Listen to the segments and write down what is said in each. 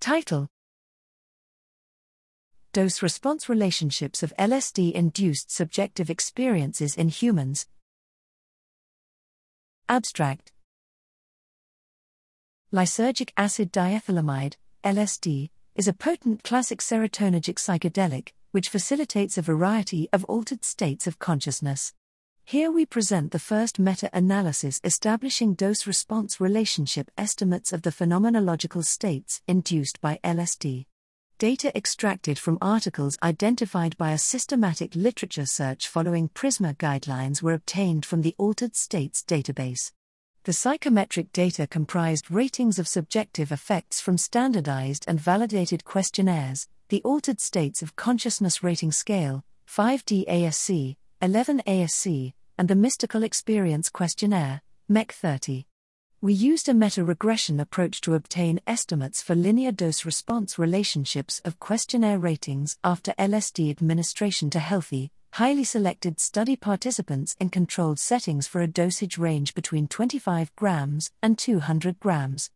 Title Dose response relationships of LSD induced subjective experiences in humans. Abstract Lysergic acid diethylamide, LSD, is a potent classic serotonergic psychedelic which facilitates a variety of altered states of consciousness. Here we present the first meta analysis establishing dose response relationship estimates of the phenomenological states induced by LSD. Data extracted from articles identified by a systematic literature search following PRISMA guidelines were obtained from the Altered States database. The psychometric data comprised ratings of subjective effects from standardized and validated questionnaires, the Altered States of Consciousness Rating Scale, 5D ASC, 11 ASC, and the Mystical Experience Questionnaire, MEQ 30. We used a meta regression approach to obtain estimates for linear dose response relationships of questionnaire ratings after LSD administration to healthy, highly selected study participants in controlled settings for a dosage range between 25 grams and 200 grams.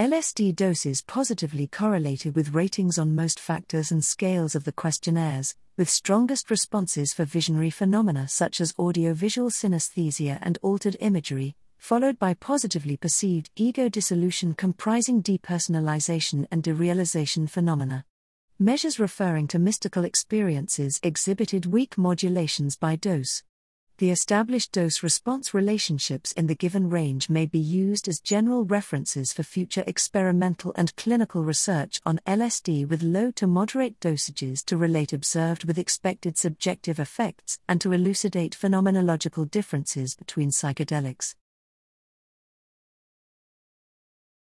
LSD doses positively correlated with ratings on most factors and scales of the questionnaires, with strongest responses for visionary phenomena such as audiovisual synesthesia and altered imagery, followed by positively perceived ego dissolution comprising depersonalization and derealization phenomena. Measures referring to mystical experiences exhibited weak modulations by dose the established dose response relationships in the given range may be used as general references for future experimental and clinical research on LSD with low to moderate dosages to relate observed with expected subjective effects and to elucidate phenomenological differences between psychedelics.